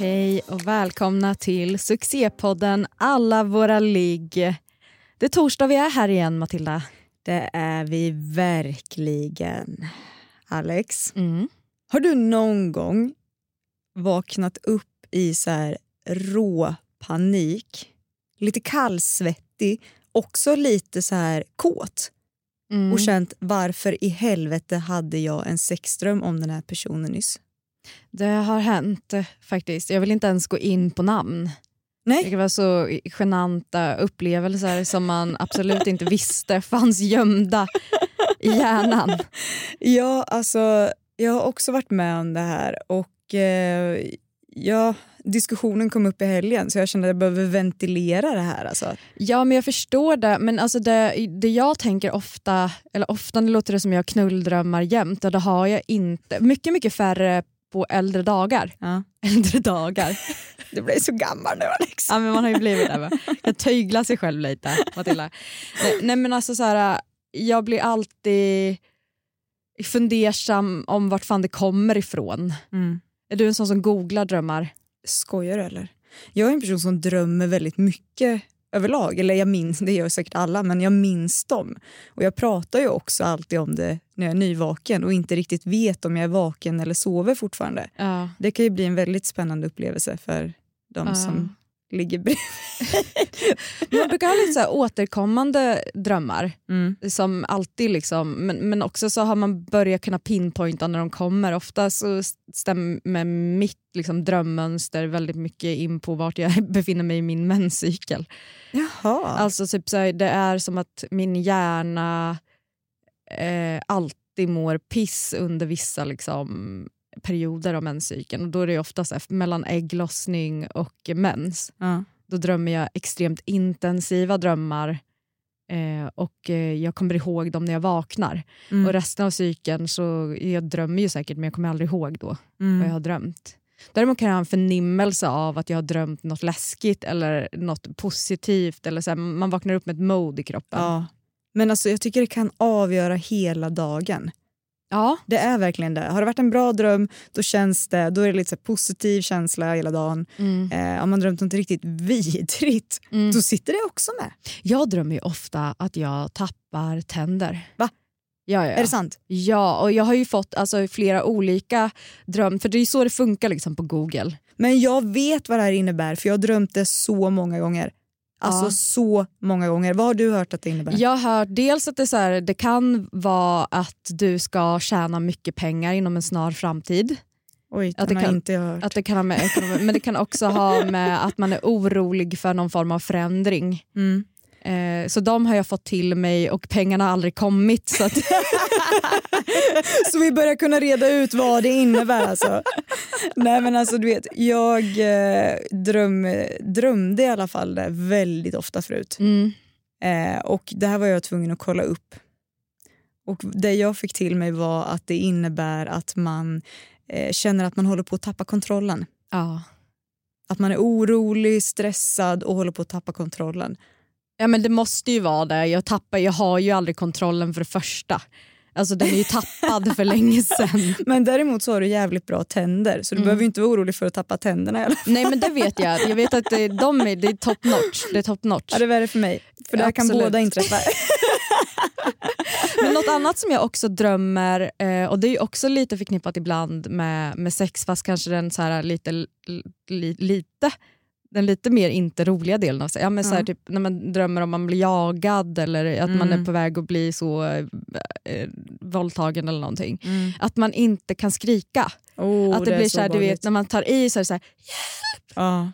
Hej och välkomna till succépodden Alla våra ligg. Det är torsdag vi är här igen, Matilda. Det är vi verkligen. Alex, Mm. har du någon gång vaknat upp i så här rå panik, lite kallsvettig, också lite så här kåt Mm. och känt varför i helvete hade jag en sexdröm om den här personen nyss? Det har hänt eh, faktiskt. Jag vill inte ens gå in på namn. Nej. Det var så genanta upplevelser som man absolut inte visste fanns gömda i hjärnan. Ja, alltså jag har också varit med om det här och eh, ja, diskussionen kom upp i helgen så jag kände att jag behöver ventilera det här. Alltså. Ja, men jag förstår det. Men alltså det, det jag tänker ofta, eller ofta låter det som jag har knulldrömmar jämt och det har jag inte. Mycket, mycket färre på äldre dagar. Ja. Äldre dagar. Du blir så gammal nu Alex. Ja, men man har ju blivit det. va? Jag tyglar sig själv lite, Matilda. Nej, nej men alltså så här, jag blir alltid fundersam om vart fan det kommer ifrån. Mm. Är du en sån som googlar drömmar? Skojar du eller? Jag är en person som drömmer väldigt mycket överlag. Eller jag minns, det gör säkert alla, men jag minns dem. Och jag pratar ju också alltid om det när jag är nyvaken och inte riktigt vet om jag är vaken eller sover fortfarande. Ja. Det kan ju bli en väldigt spännande upplevelse för de Ja. som ligger bredvid. Man brukar ha lite så återkommande drömmar. Mm. som alltid liksom, men, men också så har man börjat kunna pinpointa när de kommer. Ofta så stämmer mitt liksom, drömmönster väldigt mycket in på vart jag befinner mig i min menscykel. Jaha. Alltså typ så här, det är som att min hjärna eh, alltid mår piss under vissa liksom, perioder av menscykeln. Och då är det ofta mellan ägglossning och mens ja. då drömmer jag extremt intensiva drömmar eh, och eh, jag kommer ihåg dem när jag vaknar. Mm. Och resten av cykeln så jag drömmer ju säkert men jag kommer aldrig ihåg då Mm. vad jag har drömt. Däremot kan jag ha en förnimmelse av att jag har drömt något läskigt eller något positivt. Eller så här, man vaknar upp med ett mode i kroppen. Ja. Men alltså, jag tycker det kan avgöra hela dagen. Ja. Det är verkligen det. Har det varit en bra dröm då känns det, då är det lite så positiv känsla hela dagen. Mm. Eh, om man drömt något riktigt vidrigt, Mm. då sitter det också med. Jag drömmer ju ofta att jag tappar tänder. Va? Ja, ja. Är det sant? Ja, och jag har ju fått alltså, flera olika drömmar, för det är så det funkar liksom, på Google. Men jag vet vad det här innebär för jag har drömt det så många gånger. Alltså Ja. så många gånger. Vad har du hört att det innebär? Jag har hört dels att det, så här, det kan vara att du ska tjäna mycket pengar inom en snar framtid. Oj, Att det kan- inte jag hört. Att det kan ha med ekonomi, men det kan också ha med att man är orolig för någon form av förändring. Mm. Eh, så de har jag fått till mig och pengarna har aldrig kommit. Så att, Så vi börjar kunna reda ut vad det innebär alltså. Nej men alltså du vet, jag eh, dröm, drömde i alla fall det väldigt ofta förut. mm, Eh, och det här var jag tvungen att kolla upp. Och det jag fick till mig var att det innebär att man eh, känner att man håller på att tappa kontrollen. ja. Att man är orolig, stressad och håller på att tappa kontrollen. Ja men det måste ju vara det. Jag, tappar, jag har ju aldrig kontrollen för det första. Alltså den är ju tappad för länge sedan. Men däremot så har du jävligt bra tänder så du Mm. behöver inte vara orolig för att tappa tänderna i alla fall. Nej men det vet jag. Jag vet att det, de är, det är top notch. Det är top notch. Ja, det är värre för mig. För det här kan båda inträffa. Men något annat som jag också drömmer, eh, och det är också lite förknippat ibland med, med sex fast kanske den så här lite, li, lite den lite mer inte roliga delen av sig. Ja, men så här, Ja. typ, när man drömmer om man blir jagad eller att man Mm. är på väg att bli så eh, eh, våldtagen eller någonting. Att man inte kan skrika. Oh, att det, är blir så här, du vet, när man tar i så är det så här, Ja.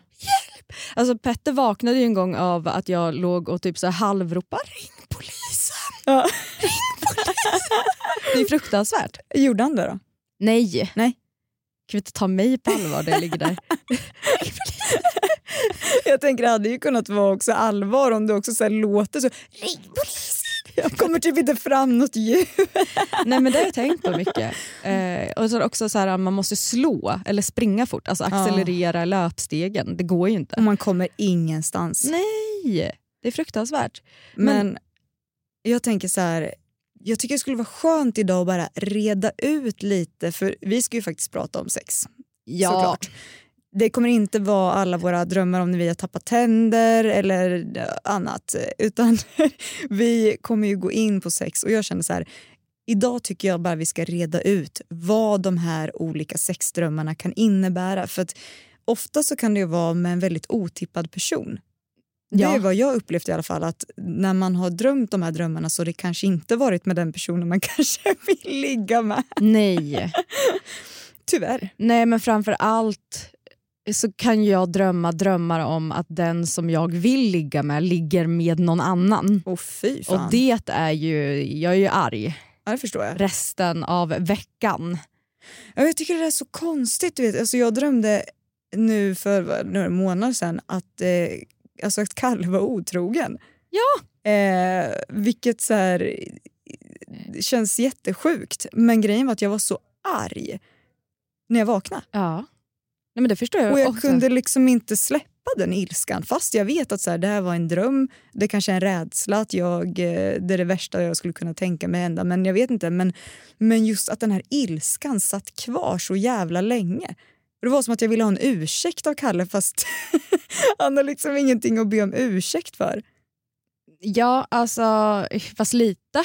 Alltså Petter vaknade ju en gång av att jag låg och typ så här halvropade ring polisen. Ja. Det är fruktansvärt. Gjorde han det då? Nej. Nej. vi inte ta mig på allvar när jag ligger där? Jag tänker det hade ju kunnat vara också allvar om du också så låter så. Ring polisen! Jag kommer typ inte fram något ljud. Nej men det har jag tänkt på mycket. Eh, och så också så här, man måste slå eller springa fort, alltså accelerera löpstegen. Det går ju inte. Och man kommer ingenstans. Nej, det är fruktansvärt. Men, jag tänker så här, jag tycker det skulle vara skönt idag att bara reda ut lite, för vi ska ju faktiskt prata om sex. Ja. Såklart. Det kommer inte vara alla våra drömmar om när vi har tappat tänder eller annat. Utan vi kommer ju gå in på sex och jag känner så här, idag tycker jag bara vi ska reda ut vad de här olika sexdrömmarna kan innebära. För att ofta så kan det ju vara med en väldigt otippad person. Det Ja. är vad jag upplevt i alla fall, att när man har drömt de här drömmarna så har det kanske inte varit med den personen man kanske vill ligga med. Nej. Tyvärr. Nej men framför allt så kan jag drömma drömmar om att den som jag vill ligga med ligger med någon annan. Och fy fan. Och det är ju, jag är ju arg ja, det förstår jag. resten av veckan. Ja, Jag tycker det är så konstigt. Du vet. Alltså jag drömde nu för några månader sedan att, eh, alltså att Kalle var otrogen. Ja. Eh, vilket så här, eh, känns jättesjukt. Men grejen var att jag var så arg när jag vaknade. Ja. Nej, men det förstår jag Och jag också. kunde liksom inte släppa den ilskan fast jag vet att så här, det här var en dröm. Det kanske är en rädsla att jag, eh, det är det värsta jag skulle kunna tänka mig hända. Men jag vet inte. Men, men just att den här ilskan satt kvar så jävla länge. Det var som att jag ville ha en ursäkt av Kalle fast han har liksom ingenting att be om ursäkt för. Ja, alltså fast lite.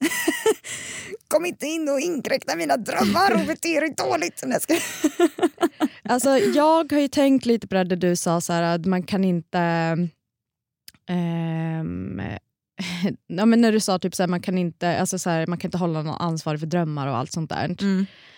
Kom inte in och inkräkta mina drömmar och bete dig dåligt. Alltså, jag har ju tänkt lite på det där du sa, så här, att man kan inte... ehm, ja, men när du sa typ så här, man kan inte alltså så här, man kan inte hålla någon ansvarig för drömmar och allt sånt där.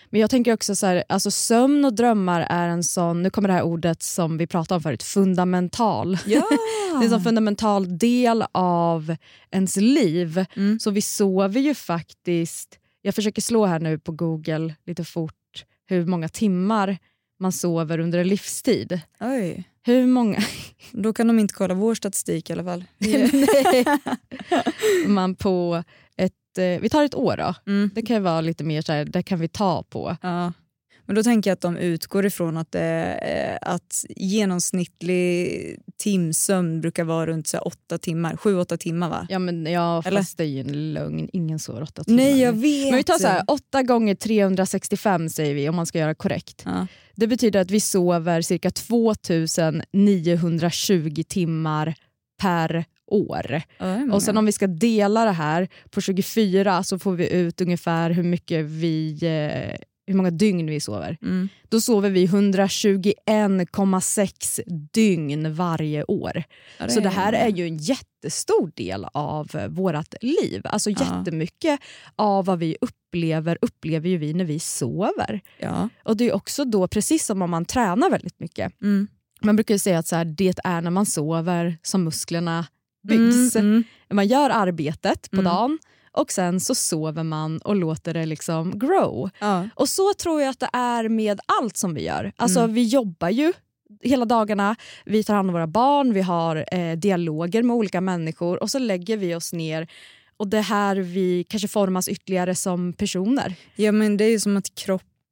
Men jag tänker också så här, alltså sömn och drömmar är en sån, nu kommer det här ordet som vi pratade om förut, fundamental. Ja. Det är en sån fundamental del av ens liv. Mm. Så vi sover ju faktiskt, jag försöker slå här nu på google lite fort, hur många timmar man sover under en livstid. Oj. Hur många Då kan de inte kolla vår statistik i alla fall. Man på ett, eh, vi tar ett år då. Mm. Det kan vara lite mer så här, det kan vi ta på. Ja. Men då tänker jag att de utgår ifrån att, eh, att genomsnittlig timsömn brukar vara runt så åtta timmar, sju, åtta timmar va? Ja men ja, Eller? fast det är ju en lögn, ingen sover åtta timmar. Nej jag vet. Men vi tar så här, 8 gånger 365 säger vi om man ska göra korrekt. Ja. Det betyder att vi sover cirka 2920 timmar per år. Ja, det. Och sen om vi ska dela det här på 24 så får vi ut ungefär hur mycket vi eh, hur många dygn vi sover. mm. Då sover vi 121,6 dygn varje år. ja, Så det här är ju en jättestor del av eh, vårt liv. Alltså Ja. jättemycket av vad vi upplever upplever ju vi när vi sover. Ja. Och det är också då, precis som om man tränar väldigt mycket. Mm. Man brukar ju säga att så här, det är när man sover som musklerna byggs. Mm, mm. Man gör arbetet på Mm. dagen och sen så sover man och låter det liksom grow. Ja. Och så tror jag att det är med allt som vi gör. Alltså Mm. vi jobbar ju hela dagarna, vi tar hand om våra barn, vi har eh, dialoger med olika människor och så lägger vi oss ner och det är här vi kanske formas ytterligare som personer. ja men det är ju som att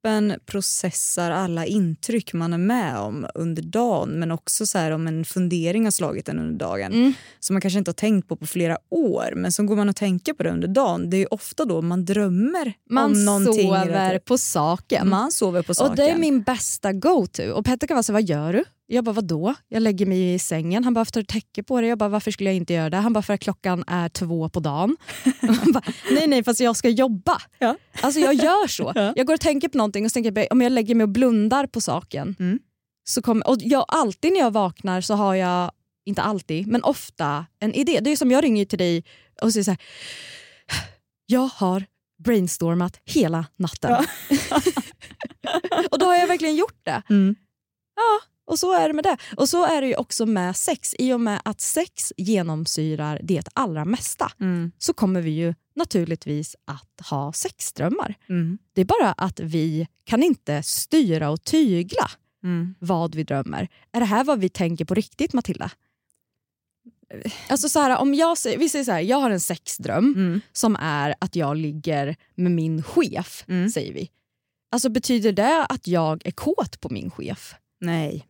kroppen processar alla intryck man är med om under dagen men också så här om en fundering har slagit en under dagen Mm. som man kanske inte har tänkt på på flera år men så går man och tänker på det under dagen. Det är ofta då man drömmer Man om någonting. sover på saken. Man sover på saken. Och det är min bästa go-to. Och Petter kan vara så vad gör du? Jag bara, vadå? Jag lägger mig i sängen. Han bara, varför tar du täcke på dig? Jag bara, varför skulle jag inte göra det? Han bara, för att klockan är två på dagen. Bara, nej, nej, fast jag ska jobba. Ja. Alltså jag gör så. Ja. Jag går och tänker på någonting och så tänker jag, om jag lägger mig och blundar på saken. Mm. Så kommer, och jag, alltid när jag vaknar så har jag, inte alltid, men ofta en idé. Det är som jag ringer till dig och säger så här, jag har brainstormat hela natten. och då har jag verkligen gjort det. Mm. Och så är det med det. Och så är det ju också med sex. I och med att sex genomsyrar det allra mesta Mm. så kommer vi ju naturligtvis att ha sexdrömmar. Mm. Det är bara att vi kan inte styra och tygla Mm. vad vi drömmer. Är det här vad vi tänker på riktigt Matilda? Alltså så här, om jag, vi säger så här, jag har en sexdröm Mm. som är att jag ligger med min chef, Mm. säger vi. Alltså Betyder det att jag är kåt på min chef? Nej.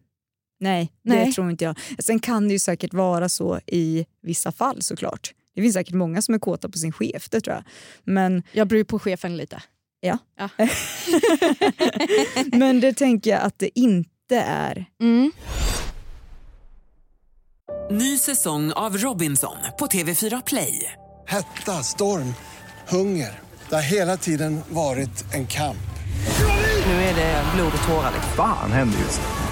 Nej, Nej. det tror inte jag. Sen kan det ju säkert vara så i vissa fall såklart. Det finns säkert många som är kåta på sin chef, det tror jag. Men, Jag beror på chefen lite. ja. Ja. Men det tänker jag att det inte är. Mm. Ny säsong av Robinson på TV4 Play. Hetta, storm, hunger. Det har hela tiden varit en kamp. Nu är det blod och tårar. liksom. Fan händer just nu.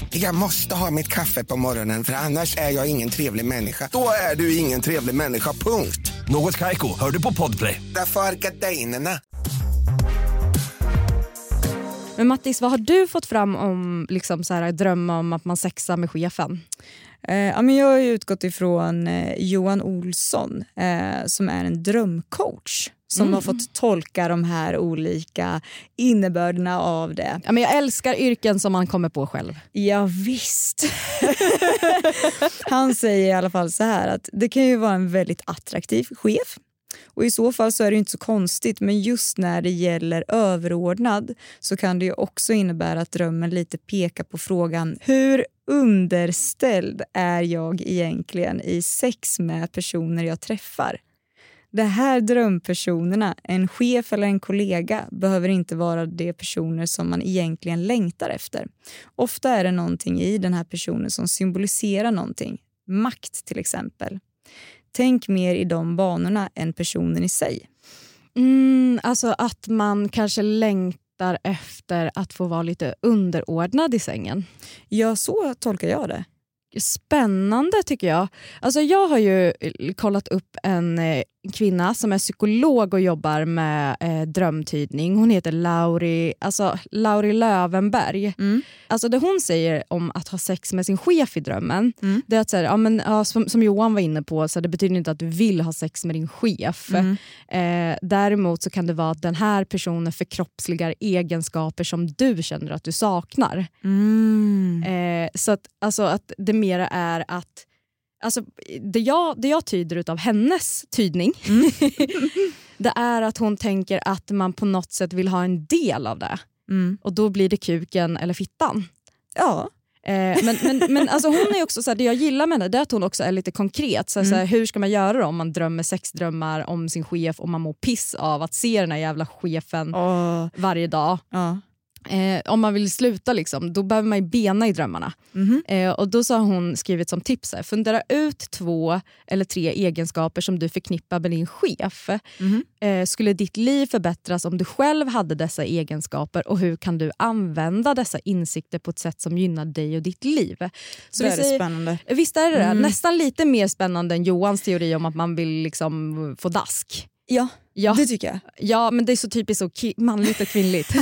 Jag måste ha mitt kaffe på morgonen för annars är jag ingen trevlig människa. Då är du ingen trevlig människa, punkt. Något Kaiko, hör du på Podplay. Därför är gardinerna. Men Mattis, vad har du fått fram om liksom så här, drömma om att man sexar med chefen? Eh, ja, men jag har ju utgått ifrån eh, Johan Olsson eh, som är en drömcoach som har fått tolka de här olika innebörderna av det. Ja, men jag älskar yrken som man kommer på själv. Ja, visst. Han säger i alla fall så här att det kan ju vara en väldigt attraktiv chef och i så fall så är det inte så konstigt men just när det gäller överordnad så kan det ju också innebära att drömmen lite pekar på frågan hur underställd är jag egentligen i sex med personer jag träffar? De här drömpersonerna, en chef eller en kollega, behöver inte vara de personer som man egentligen längtar efter. Ofta är det någonting i den här personen som symboliserar någonting. Makt till exempel. Tänk mer i de banorna än personen i sig. Mm, alltså att man kanske längtar efter att få vara lite underordnad i sängen. Ja, så tolkar jag det. Spännande tycker jag. Alltså jag har ju eh, kollat upp en eh, kvinna som är psykolog och jobbar med eh, drömtydning. Hon heter Lauri, alltså Lauri Lövenberg. Mm. Alltså det hon säger om att ha sex med sin chef i drömmen, Mm. det är att så här, ja, men, ja, som, som Johan var inne på, så det betyder inte att du vill ha sex med din chef. Mm. Eh, däremot så kan det vara att den här personen förkroppsligar egenskaper som du känner att du saknar. Mm. Eh, så att, alltså, att det mera är att Alltså, det, jag, det jag tyder av hennes tydning det är att hon tänker att man på något sätt vill ha en del av det. Mm. Och då blir det kuken eller fittan. Ja. Eh, men men, men alltså hon är också så det jag gillar med henne det är att hon också är lite konkret. Så här, så här, hur ska man göra då om man drömmer sexdrömmar om sin chef och man mår piss av att se den här jävla chefen Åh. varje dag. Ja. Eh, om man vill sluta liksom, då behöver man ju bena i drömmarna. Mhm. Eh, och Då så har hon skrivit som tips, här, fundera ut två eller tre egenskaper som du förknippar med din chef. Mhm. Eh, skulle ditt liv förbättras om du själv hade dessa egenskaper och hur kan du använda dessa insikter på ett sätt som gynnar dig och ditt liv? Så vi är det säger- spännande. Visst är det det? Mm. Nästan lite mer spännande än Johans teori om att man vill liksom få dask. Ja, Ja. det tycker jag. Ja, men det är så typiskt så manligt och kvinnligt.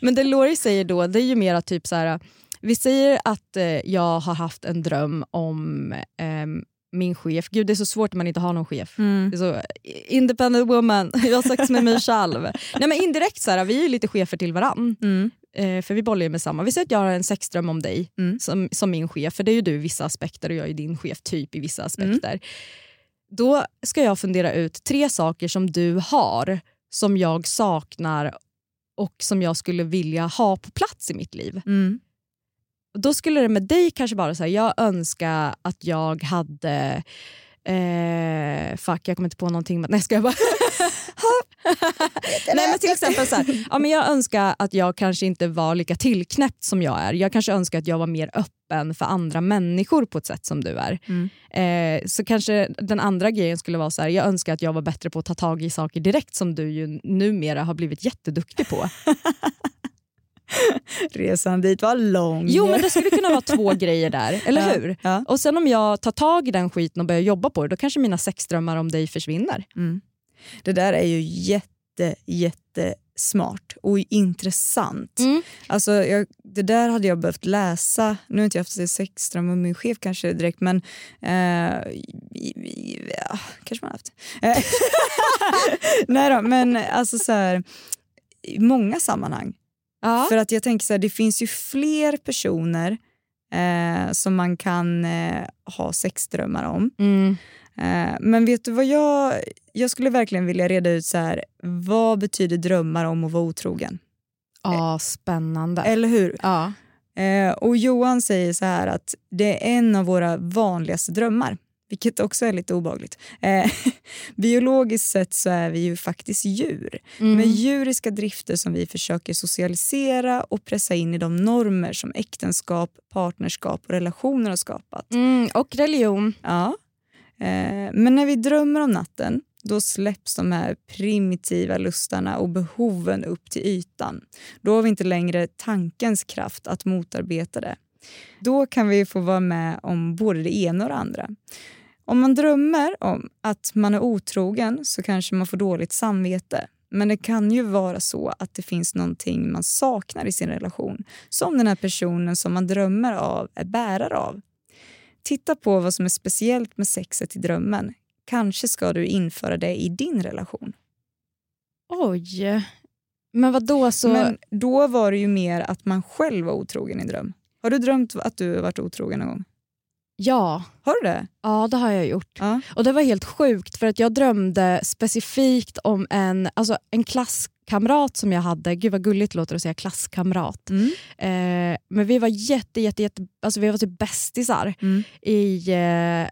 men det Lori säger då, det är ju mera typ så här. Vi säger att eh, jag har haft en dröm om ehm, min chef. Gud, det är så svårt när man inte har någon chef. Mm. Det är så, independent woman, jag har sex med mig själv. Nej, men indirekt så här, vi är lite chefer till varann. Mm. Eh, för vi bollar ju med samma. Vi säger att jag har en sexdröm om dig Mm. som, som min chef, för det är ju du i vissa aspekter och jag är din chef typ i vissa aspekter. Då ska jag fundera ut tre saker som du har som jag saknar och som jag skulle vilja ha på plats i mitt liv. Mm. Då skulle det med dig kanske så här, jag önskar att jag hade Eh, fuck, jag kommer inte på någonting. men- Nej, ska jag bara... Nej men till exempel så här, ja, men jag önskar att jag kanske inte var lika tillknäppt som jag är. Jag kanske önskar att jag var mer öppen för andra människor på ett sätt som du är. Eh, så kanske den andra grejen skulle vara så här, jag önskar att jag var bättre på att ta tag i saker direkt som du ju numera har blivit jätteduktig på. Resan dit var lång. Jo men det skulle kunna vara två grejer där, eller Ja, hur? ja. Och sen om jag tar tag i den skiten och börjar jobba på det, då kanske mina sexdrömmar om dig försvinner. Det där är ju jätte, jätte smart och intressant. Mm. Alltså, jag, det där hade jag behövt läsa. Nu har inte jag haft sexdröm med min chef kanske direkt men eh, ja, kanske man har haft. Eh, Nej då, men alltså så här, i många sammanhang. Ja. För att jag tänker så här, det finns ju fler personer eh, som man kan eh, ha sexdrömmar om. Mm. Eh, men vet du vad jag... Jag skulle verkligen vilja reda ut så här, vad betyder drömmar om att vara otrogen? Ja, spännande. Eller hur? Ja. Eh, och Johan säger så här att det är en av våra vanligaste drömmar. Vilket också är lite obagligt. Eh, biologiskt sett så är vi ju faktiskt djur. Mm. Med djuriska drifter som vi försöker socialisera och pressa in i de normer som äktenskap, partnerskap och relationer har skapat. Mm, och religion. Ja. Eh, men när vi drömmer om natten då släpps de här primitiva lustarna och behoven upp till ytan. Då har vi inte längre tankens kraft att motarbeta det. Då kan vi få vara med om både det ena och det andra. Om man drömmer om att man är otrogen så kanske man får dåligt samvete. Men det kan ju vara så att det finns någonting man saknar i sin relation. Som den här personen som man drömmer av är bärare av. Titta på vad som är speciellt med sexet i drömmen. Kanske ska du införa det i din relation. Oj. Men vad då så... Men då var det ju mer att man själv var otrogen i dröm. Har du drömt att du varit otrogen någon gång? Ja. Har du det? Ja, det har jag gjort. Ja. Och Det var helt sjukt för att jag drömde specifikt om en, alltså en klasskamrat som jag hade. Gud vad gulligt det låter att säga klasskamrat. Mm. Eh, men vi var jätte, jätte, jätte alltså vi var typ bästisar. Mm. I, eh,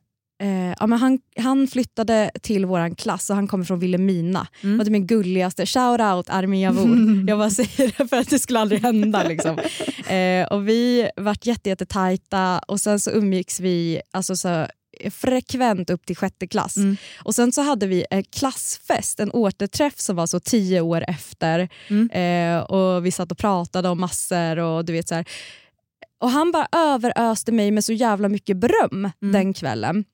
eh, ja, men han, han flyttade till vår klass och han kommer från Vilhelmina. Mm. Det var min gulligaste. Shout out Armin Javor. jag bara säger det för att det skulle aldrig hända. Liksom. Eh, och vi vart jätte, jätte tajta och sen så umgicks vi alltså, så, frekvent upp till sjätte klass. Mm. Och sen så hade vi en klassfest, en återträff som var så tio år efter. Mm. Eh, och Vi satt och pratade om massor och du vet så här. Och han bara överöste mig med så jävla mycket beröm Mm. den kvällen.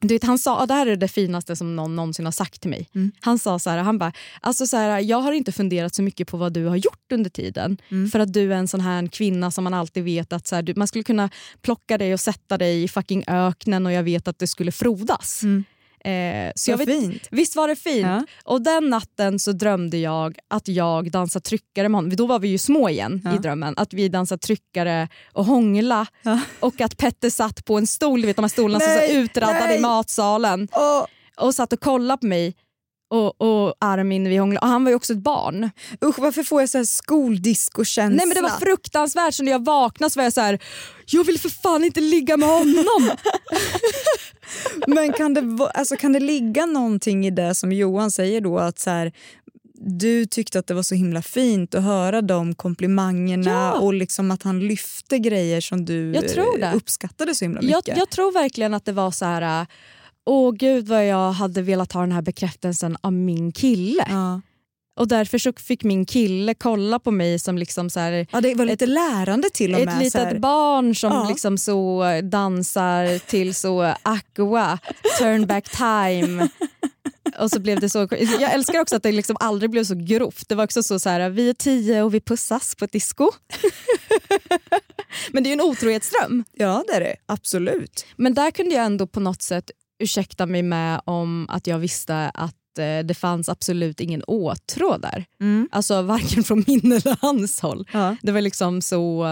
Du vet, han sa, och det här är det finaste som någon någonsin har sagt till mig. Mm. Han sa så här, han bara, alltså så här, jag har inte funderat så mycket på vad du har gjort under tiden. Mm. För att du är en sån här kvinna som man alltid vet att så här, du, man skulle kunna plocka dig och sätta dig i fucking öknen och jag vet att det skulle frodas. Mm. Eh, så jag vet, fint. Visst var det fint? Ja. Och den natten så drömde jag att jag dansade tryckare med honom. Då var vi ju små igen Ja. i drömmen. Att vi dansade tryckare och hångla. Ja. Och att Petter satt på en stol, du vet de här stolarna som så utraddade nej. i matsalen. Åh, Och satt och kollade på mig och, och Armin vi hånglade. Och han var ju också ett barn. usch, varför får jag så här skoldiscokänsla? Nej men Det var fruktansvärt. Så när jag vaknade så var jag så här, jag vill för fan inte ligga med honom. Men kan det, alltså, kan det ligga någonting i det som Johan säger då att så här, du tyckte att det var så himla fint att höra de komplimangerna Ja. och liksom att han lyfte grejer som du Jag uppskattade så himla jag, mycket. jag tror verkligen att det var så här. Åh gud vad jag hade velat ha den här bekräftelsen av min kille. ja. Och därför så fick min kille kolla på mig som liksom så här, ja, det var lite lärande till och ett med. så litet barn som Ja. liksom så dansar till så Aqua, Turn back time. Och så blev det så, jag älskar också att det liksom aldrig blev så grovt. Det var också så, så här, vi är tio och vi pussas på ett disco. Men det är ju en otrohetsdröm. Ja det är det, absolut. Men där kunde jag ändå på något sätt ursäkta mig med om att jag visste att eh, det fanns absolut ingen åtrå där. Mm. Alltså varken från min eller hans håll. Ja. Det var liksom så...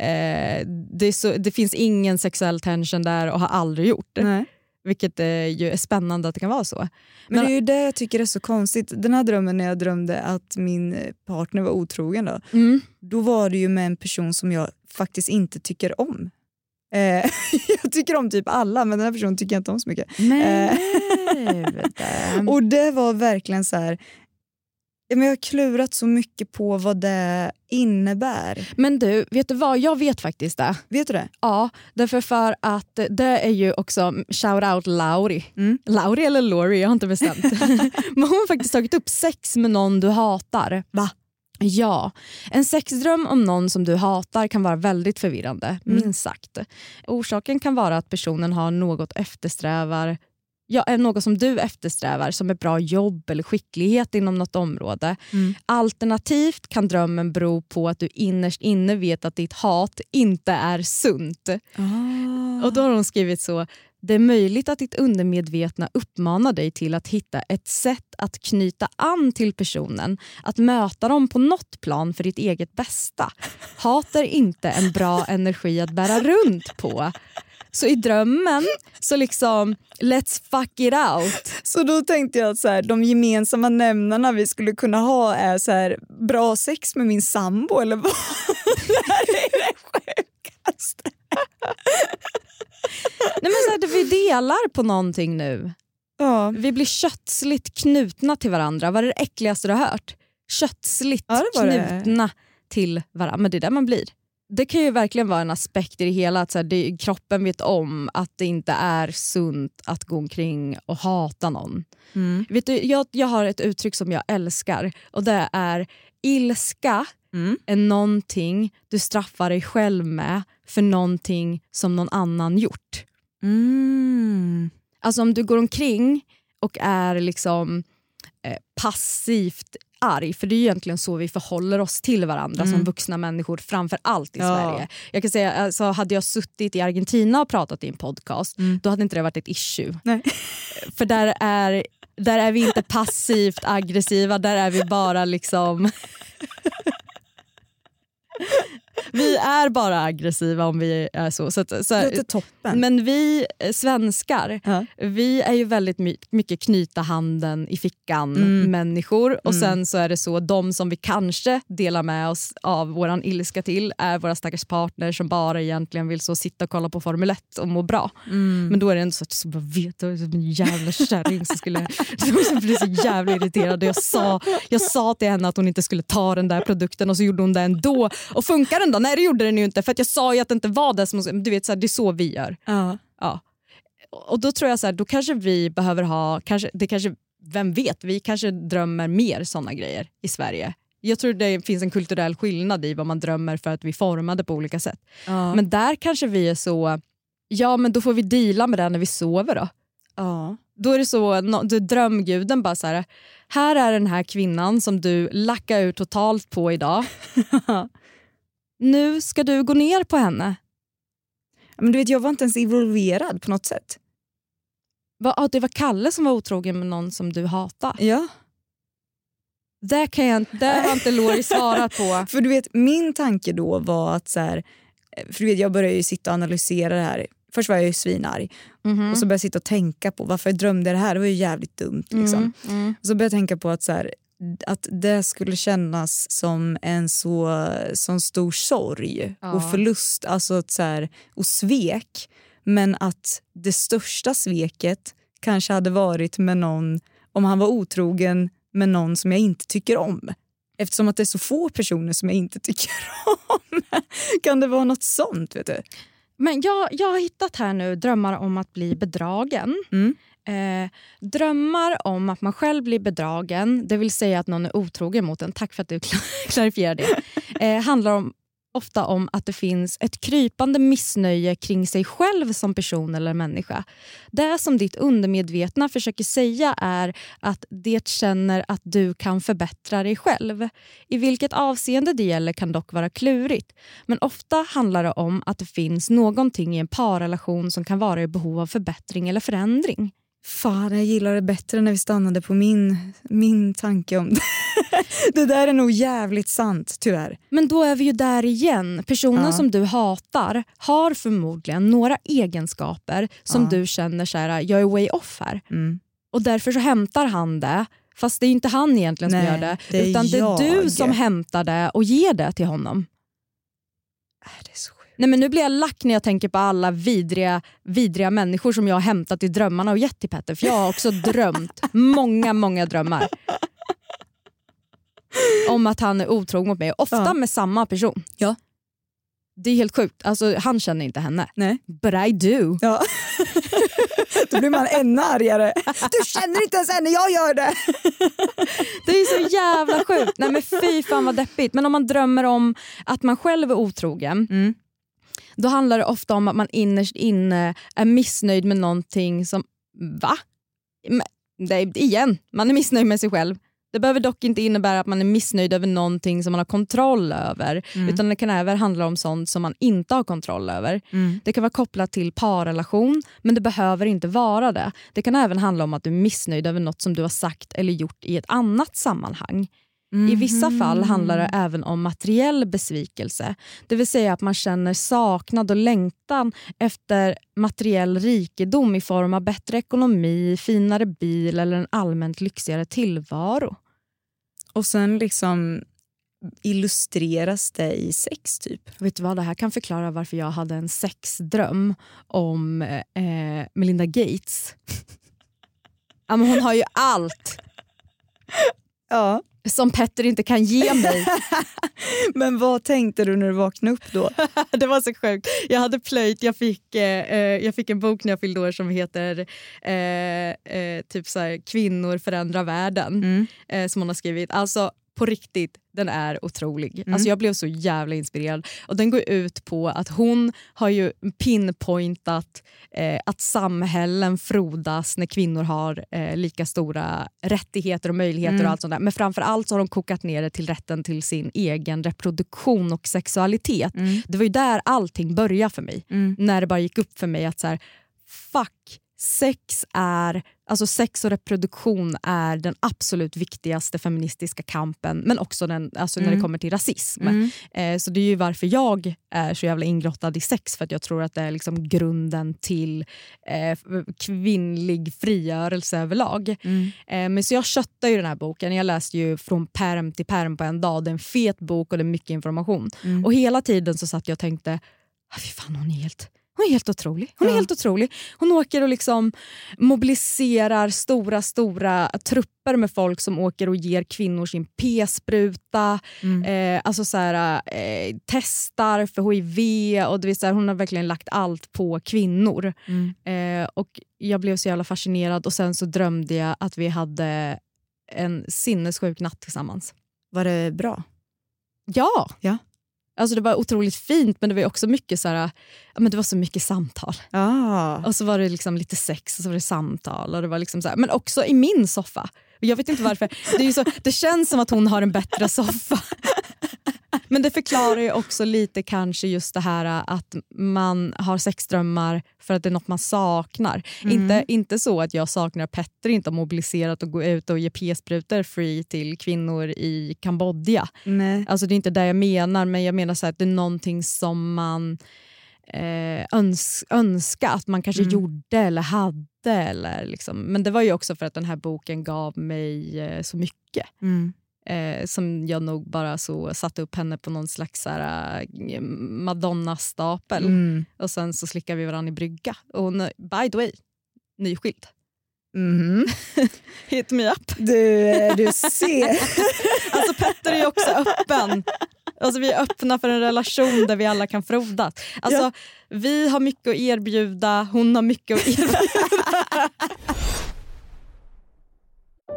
Eh, det, är så det finns ingen sexuell tension där och har aldrig gjort. Nej. Vilket eh, ju är spännande att det kan vara så. Men, Men- det är ju det jag tycker är så konstigt. Den här drömmen när jag drömde att min partner var otrogen då, Mm. då var det ju med en person som jag faktiskt inte tycker om. Eh, jag tycker om typ alla men den här personen tycker jag inte om så mycket. Men, Och det var verkligen så här. Jag har klurat så mycket på vad det innebär. Men du, vet du vad? Jag vet faktiskt det. Vet du det? Ja, därför för att det är ju också shout out Lauri. Mm. Lauri eller Lori, jag har inte bestämt. Men hon har faktiskt tagit upp sex med någon du hatar. Va? Ja, en sexdröm om någon som du hatar kan vara väldigt förvirrande, Mm. minst sagt. Orsaken kan vara att personen har något eftersträvar Ja, är något som du eftersträvar som ett bra jobb eller skicklighet inom något område. Mm. Alternativt kan drömmen bero på att du innerst inne vet att ditt hat inte är sunt. Ah. Och då har hon skrivit så. Det är möjligt att ditt undermedvetna uppmanar dig till att hitta ett sätt att knyta an till personen, att möta dem på något plan för ditt eget bästa. Hat är inte en bra energi att bära runt på. Så i drömmen, så liksom let's fuck it out. Så då tänkte jag att så här, de gemensamma nämnarna vi skulle kunna ha är så här, bra sex med min sambo eller vad? det här är det sjukaste. Nej, men så här, vi delar på någonting nu. Ja. Vi blir köttsligt knutna till varandra. Vad är det äckligaste du har hört? Köttsligt Ja, var det. knutna till varandra. Men det är där man blir. Det kan ju verkligen vara en aspekt i det hela. Att så här, det, kroppen vet om att det inte är sunt att gå omkring och hata någon. Mm. Vet du, jag, jag har ett uttryck som jag älskar och det är ilska Mm. är någonting du straffar dig själv med för någonting som någon annan gjort. Mm. Alltså om du går omkring och är liksom eh, passivt arg, för det är ju egentligen så vi förhåller oss till varandra som vuxna människor framför allt i Ja. Sverige. Jag kan säga, alltså, hade jag suttit i Argentina och pratat i en podcast då hade inte det varit ett issue. Nej. För där är, där är vi inte passivt aggressiva, där är vi bara liksom Vi är bara aggressiva om vi är så. så, att, så Det låter toppen. men vi eh, svenskar, Ja. vi är ju väldigt my- mycket knyta handen i fickan Mm. människor och sen så är det så de som vi kanske delar med oss av våran ilska till är våra stackars partner som bara egentligen vill så sitta och kolla på Formel 1 och må bra. Mm. Men då är det ändå så att jag bara vet du, som en jävla kärring som skulle blir så jävla irriterad. Jag sa, jag sa till henne att hon inte skulle ta den där produkten och så gjorde hon det ändå. Och funkar den då? Nej det gjorde den ju inte för att jag sa ju att det inte var det som du vet, så här, det är så vi gör. Ja. Ja. Och då tror jag så här, då kanske vi behöver ha, kanske, det kanske, vem vet, vi kanske drömmer mer såna grejer i Sverige. Jag tror det finns en kulturell skillnad i vad man drömmer för att vi formade på olika sätt. Ja. Men där kanske vi är så, ja men då får vi deala med det när vi sover då. ja. Då är det så, du, drömguden bara så här, här är den här kvinnan som du lackar ut totalt på idag. nu ska du gå ner på henne. Men du vet, jag var inte ens involverad på något sätt. Va, ah, det var Kalle som var otrogen med någon som du hatar. Ja. Det, kan jag, inte- det har inte Lori svarat på. För du vet, min tanke då var att så här, för du vet, jag började ju sitta och analysera det här. Först var jag ju svinarg Mhm. och så började jag sitta och tänka på varför jag drömde det här. Det var ju jävligt dumt. Liksom. Mm, mm. Och så började jag tänka på att, så här, att det skulle kännas som en så sån stor sorg Ja. och förlust alltså att, så här, och svek. Men att det största sveket kanske hade varit med någon om han var otrogen med någon som jag inte tycker om. Eftersom att det är så få personer som jag inte tycker om. kan det vara något sånt? vet du? Men jag, jag har hittat här nu drömmar om att bli bedragen. Mm. Eh, drömmar om att man själv blir bedragen, det vill säga att någon är otrogen mot en, tack för att du klarifierar det, eh, handlar om, ofta om att det finns ett krypande missnöje kring sig själv som person eller människa. Det som ditt undermedvetna försöker säga är att det känner att du kan förbättra dig själv. I vilket avseende det gäller kan dock vara klurigt. Men ofta handlar det om att det finns någonting i en parrelation som kan vara i behov av förbättring eller förändring. Fan, jag gillar det bättre när vi stannade på min, min tanke om det. det där är nog jävligt sant, tyvärr. Men då är vi ju där igen. Personen Ja. som du hatar har förmodligen några egenskaper som Ja. du känner så här, jag är way off här. Mm. Och därför så hämtar han det. Fast det är inte han egentligen som Nej, gör det. det utan det är du jag. som hämtar det och ger det till honom. Det är så. Nej, men nu blir jag lack när jag tänker på alla vidriga, vidriga människor som jag har hämtat i drömmarna och gett till Petter. För jag har också drömt många, många drömmar. om att han är otrogen mot mig. Ofta Ja. med samma person. Ja. Det är helt sjukt. Alltså, han känner inte henne. Nej. But I do. Ja. Då blir man ännu argare. Du känner inte ens henne, jag gör det. Det är så jävla sjukt. Nej men fy fan vad deppigt. Men om man drömmer om att man själv är otrogen Mm. Då handlar det ofta om att man innerst inne är missnöjd med någonting som... Va? Är, igen, man är missnöjd med sig själv. Det behöver dock inte innebära att man är missnöjd över någonting som man har kontroll över. Utan det kan även handla om sånt som man inte har kontroll över. Det kan vara kopplat till parrelation men det behöver inte vara det. Det kan även handla om att du är missnöjd över något som du har sagt eller gjort i ett annat sammanhang. I vissa fall handlar det även om materiell besvikelse. Det vill säga att man känner saknad och längtan efter materiell rikedom i form av bättre ekonomi, finare bil eller en allmänt lyxigare tillvaro. Och sen liksom illustreras det i sex typ. Vet du vad, det här kan förklara varför jag hade en sexdröm om eh, Melinda Gates. ja, men hon har ju allt Ja. som Petter inte kan ge mig. Men vad tänkte du när du vaknade upp då? det var så sjukt. Jag hade plöjt, jag fick, eh, eh, jag fick en bok när jag fyllde år som heter eh, eh, typ så här, Kvinnor förändrar världen. Eh, som hon har skrivit. Alltså på riktigt, den är otrolig. Alltså, jag blev så jävla inspirerad. Och Den går ut på att hon har ju pinpointat eh, att samhällen frodas när kvinnor har eh, lika stora rättigheter och möjligheter. och allt sånt där. Men framför allt så har de kokat ner det till rätten till sin egen reproduktion och sexualitet. Det var ju där allting började för mig. När det bara gick upp för mig att så här, fuck, sex är Alltså sex och reproduktion är den absolut viktigaste feministiska kampen men också den, alltså när det kommer till rasism. Eh, så det är ju varför jag är så jävla ingrottad i sex för att jag tror att det är liksom grunden till eh, kvinnlig frigörelse överlag. Eh, men så jag köttar ju den här boken. Jag läste ju från perm till perm på en dag. Det är en fet bok och det är mycket information. Och hela tiden så satt jag och tänkte, ah, fy fan hon är helt hon är helt otrolig. Hon är helt otrolig. Hon åker och liksom mobiliserar stora, stora trupper med folk som åker och ger kvinnor sin p-spruta. Eh, alltså så här, eh, testar för hiv. Och det vill säga, hon har verkligen lagt allt på kvinnor. Eh, och Jag blev så jävla fascinerad och sen så drömde jag att vi hade en sinnessjuk natt tillsammans. Var det bra? Ja! Ja. Alltså det var otroligt fint men det var också mycket, så här, ja, men det var så mycket samtal. Ah. Och så var det liksom lite sex och så var det samtal. Och det var liksom så här, men också i min soffa. Jag vet inte varför. Det, så, det känns som att hon har en bättre soffa. Men det förklarar ju också lite kanske just det här att man har sexdrömmar för att det är något man saknar. Inte, inte så att jag saknar Petter inte har mobiliserat och gå ut och ge p-sprutor free till kvinnor i Kambodja. Nej. Alltså det är inte det jag menar, men jag menar så att det är någonting som man eh, öns önska att man kanske gjorde eller hade. Eller liksom. Men det var ju också för att den här boken gav mig eh, så mycket. Mm. Eh, som jag nog bara så satte upp henne på någon slags så här, eh, Madonna-stapel. Mm. Och sen så slickade vi varandra i brygga. Och hon, by the way, nyskild. Mhm. Hit me up. Du, du ser. Alltså Petter är ju också öppen. Alltså, vi är öppna för en relation där vi alla kan frodas. Alltså, Ja. Vi har mycket att erbjuda, hon har mycket att erbjuda.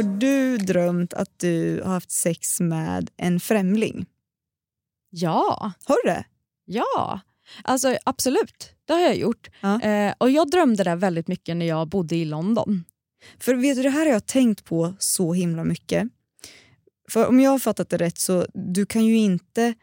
Har du drömt att du har haft sex med en främling? ja, Har du det? ja. alltså absolut. Det har jag gjort. Ja. Eh, och Jag drömde det väldigt mycket när jag bodde i London. För vet du, det här har jag tänkt på så himla mycket. För om jag har fattat det rätt så du kan ju inte,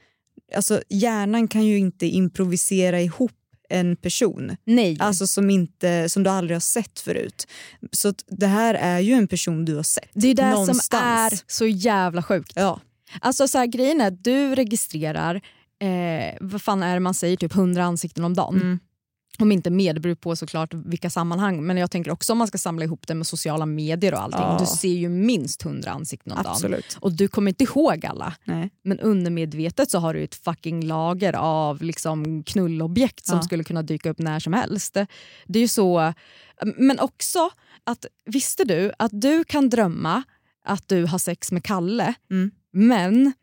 alltså hjärnan kan ju inte improvisera ihop en person. Nej. Alltså som, inte, som du aldrig har sett förut. Så det här är ju en person du har sett. Det är det som någonstans. är så jävla sjukt. Ja. Alltså så här, grejen är att du registrerar, eh, vad fan är det man säger, typ 100 ansikten om dagen. Mm. Om inte mer, det beror på såklart vilka sammanhang. Men jag tänker också om man ska samla ihop det med sociala medier och allting. Ja. Du ser ju minst 100 ansikten om dagen. Och du kommer inte ihåg alla. Nej. Men undermedvetet så har du ett fucking lager av liksom knullobjekt som Ja. skulle kunna dyka upp när som helst. Det är ju så. Men också, att visste du att du kan drömma att du har sex med Kalle, Mm. men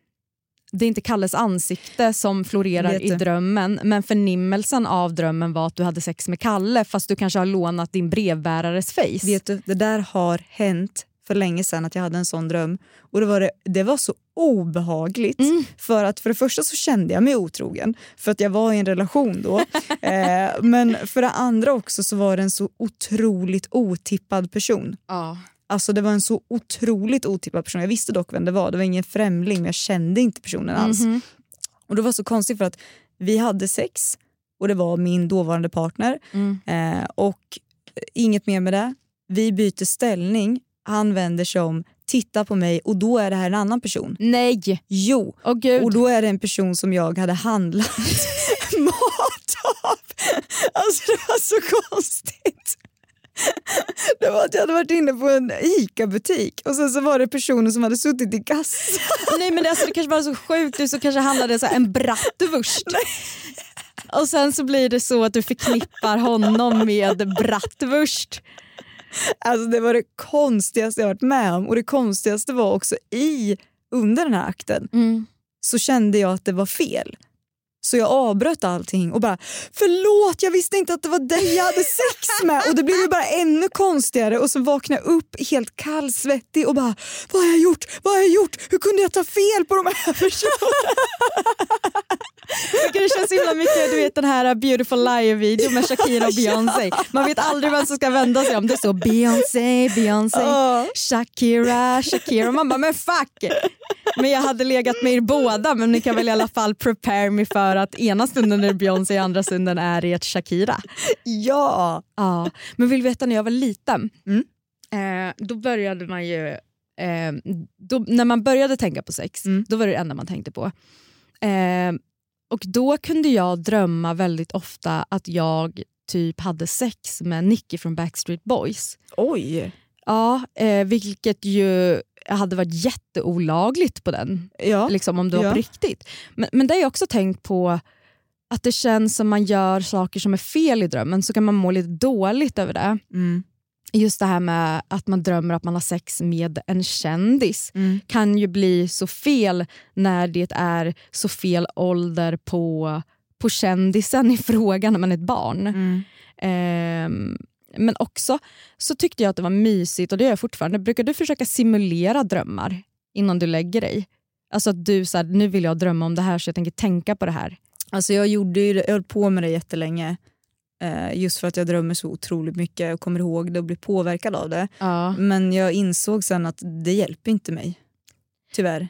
det är inte Kalles ansikte som florerar i drömmen men förnimmelsen av drömmen var att du hade sex med Kalle fast du kanske har lånat din brevbärares face. Vet du, det där har hänt för länge sedan att jag hade en sån dröm. Och det var, det, det var så obehagligt. Mm. För att för det första så kände jag mig otrogen för att jag var i en relation då. eh, men för det andra också så var det en så otroligt otippad person. Ja. Alltså det var en så otroligt otippad person. Jag visste dock vem det var. Det var ingen främling men jag kände inte personen alls. Mhm. Och det var så konstigt för att vi hade sex och det var min dåvarande partner. Mm. Eh, och inget mer med det. Vi byter ställning, han vänder sig om, tittar på mig och då är det här en annan person. Nej! Jo, gud. och då är det en person som jag hade handlat mat av. Alltså det var så konstigt. Det var att jag hade varit inne på en ICA-butik och sen så var det personer som hade suttit i kassan. Nej men det, alltså, det kanske var så sjukt, du så kanske handlade så en bratwurst. Och sen så blir det så att du förknippar honom med bratwurst. Alltså det var det konstigaste jag varit med om och det konstigaste var också i under den här akten så kände jag att det var fel. Så jag avbröt allting och bara förlåt jag visste inte att det var dig jag hade sex med och det blev ju bara ännu konstigare och så vaknade jag upp helt kallsvettig och bara vad har jag gjort? Vad har jag gjort? Hur kunde jag ta fel på de här personerna? Det känns så himla mycket du vet den här beautiful live-videon med Shakira och Beyoncé. Man vet aldrig vem som ska vända sig om. Det står Beyoncé, Beyoncé. Shakira, Shakira. Man bara men fuck! Men jag hade legat med er båda men ni kan väl i alla fall prepare me för att ena stunden är Beyoncé, andra stunden är ett Shakira. Ja! Ja, men vill du veta när jag var liten, eh, då började man ju, eh, då, när man började tänka på sex, då var det det enda man tänkte på. Eh, och då kunde jag drömma väldigt ofta att jag typ hade sex med Nicky från Backstreet Boys. Oj! Ja, eh, vilket ju hade varit jätteolagligt på den, Ja. liksom, om det var Ja. på riktigt. Men, men det har jag också tänkt på att det känns som man gör saker som är fel i drömmen så kan man må lite dåligt över det. Mm. Just det här med att man drömmer att man har sex med en kändis Mm. kan ju bli så fel när det är så fel ålder på, på kändisen i frågan när man är ett barn. Mm. Ehm, men också så tyckte jag att det var mysigt, och det gör jag fortfarande. Brukar du försöka simulera drömmar innan du lägger dig? Alltså att du så här, nu vill jag drömma om det här så jag tänker tänka på det här. Alltså jag, gjorde ju, jag höll på med det jättelänge. Eh, just för att jag drömmer så otroligt mycket och kommer ihåg det och blir påverkad av det. Ja. Men jag insåg sen att det hjälper inte mig. Tyvärr.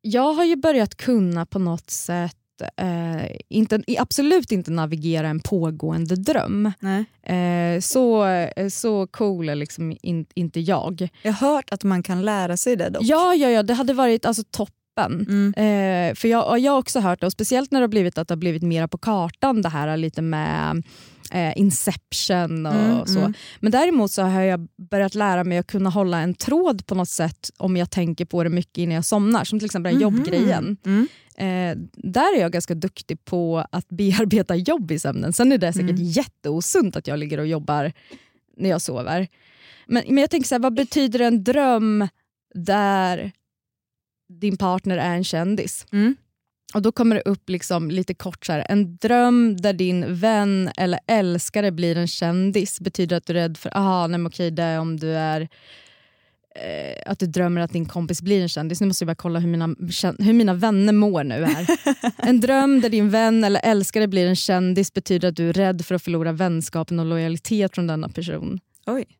Jag har ju börjat kunna på något sätt eh, inte, absolut inte navigera en pågående dröm. Nej. Eh, så, så cool är liksom in, inte jag. Jag har hört att man kan lära sig det dock. Ja, ja, ja det hade varit alltså, toppen. Mm. Eh, för jag, jag har också hört det, och speciellt när det har blivit att det har blivit mera på kartan det här lite med eh, Inception och Mm, så. mm. Men däremot så har jag börjat lära mig att kunna hålla en tråd på något sätt om jag tänker på det mycket innan jag somnar. Som till exempel den Mhm. jobbgrejen. Mm. Eh, där är jag ganska duktig på att bearbeta jobb i sömnen. Sen är det säkert Mm. jätteosunt att jag ligger och jobbar när jag sover. Men, men jag tänker så här, vad betyder en dröm där din partner är en kändis? Mm. Och Då kommer det upp liksom lite kort så här, en dröm där din vän eller älskare blir en kändis betyder att du är rädd för, aha, nej men okej det är om du är eh, att du drömmer att din kompis blir en kändis. Nu måste jag bara kolla hur mina, hur mina vänner mår nu här. en dröm där din vän eller älskare blir en kändis betyder att du är rädd för att förlora vänskapen och lojalitet från denna person. Oj.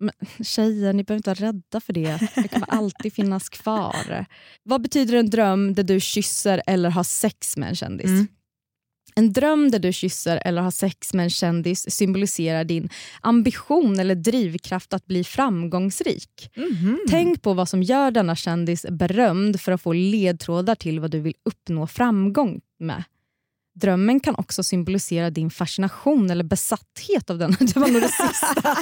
Men tjejer, ni behöver inte vara rädda för det. Det kommer alltid finnas kvar. Vad betyder en dröm där du kysser eller har sex med en kändis? Mm. En dröm där du kysser eller har sex med en kändis symboliserar din ambition eller drivkraft att bli framgångsrik. Mhm. Tänk på vad som gör denna kändis berömd för att få ledtrådar till vad du vill uppnå framgång med. Drömmen kan också symbolisera din fascination eller besatthet av denna... Det var nog det sista.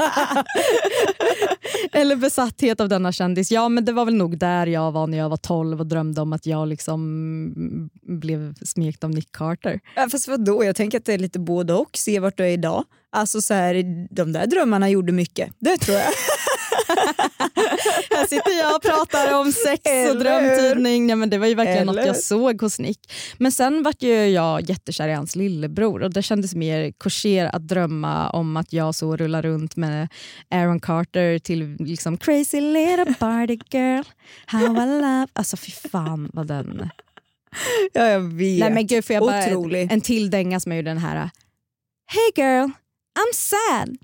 eller besatthet av denna kändis. Ja, men det var väl nog där jag var när jag var 12 och drömde om att jag liksom blev smekt av Nick Carter. Ja, fast vadå? Jag tänker att det är lite både och. Se vart du är idag. Alltså så här, de där drömmarna gjorde mycket. Det tror jag. Här sitter jag och pratar om sex och Eller drömtidning. Ja, men det var ju verkligen något Eller? jag såg hos Nick. Men sen vart ju jag jättekär i hans lillebror och det kändes mer kosher att drömma om att jag så rullar runt med Aaron Carter till liksom crazy little party girl, how I love... Alltså fy fan vad den... Ja, jag vet. Nej men gud får jag bara Otrolig. en till dänga som är ju den här. Hey girl, I'm sad.